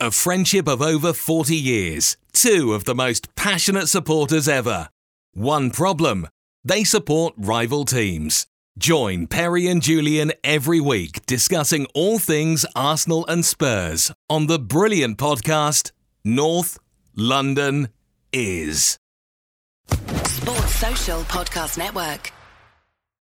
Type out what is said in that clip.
A friendship of over 40 years. Two of the most passionate supporters ever. One problem they support rival teams. Join Perrie and Julian every week discussing all things Arsenal and Spurs on the brilliant podcast North London is. Sports Social Podcast Network.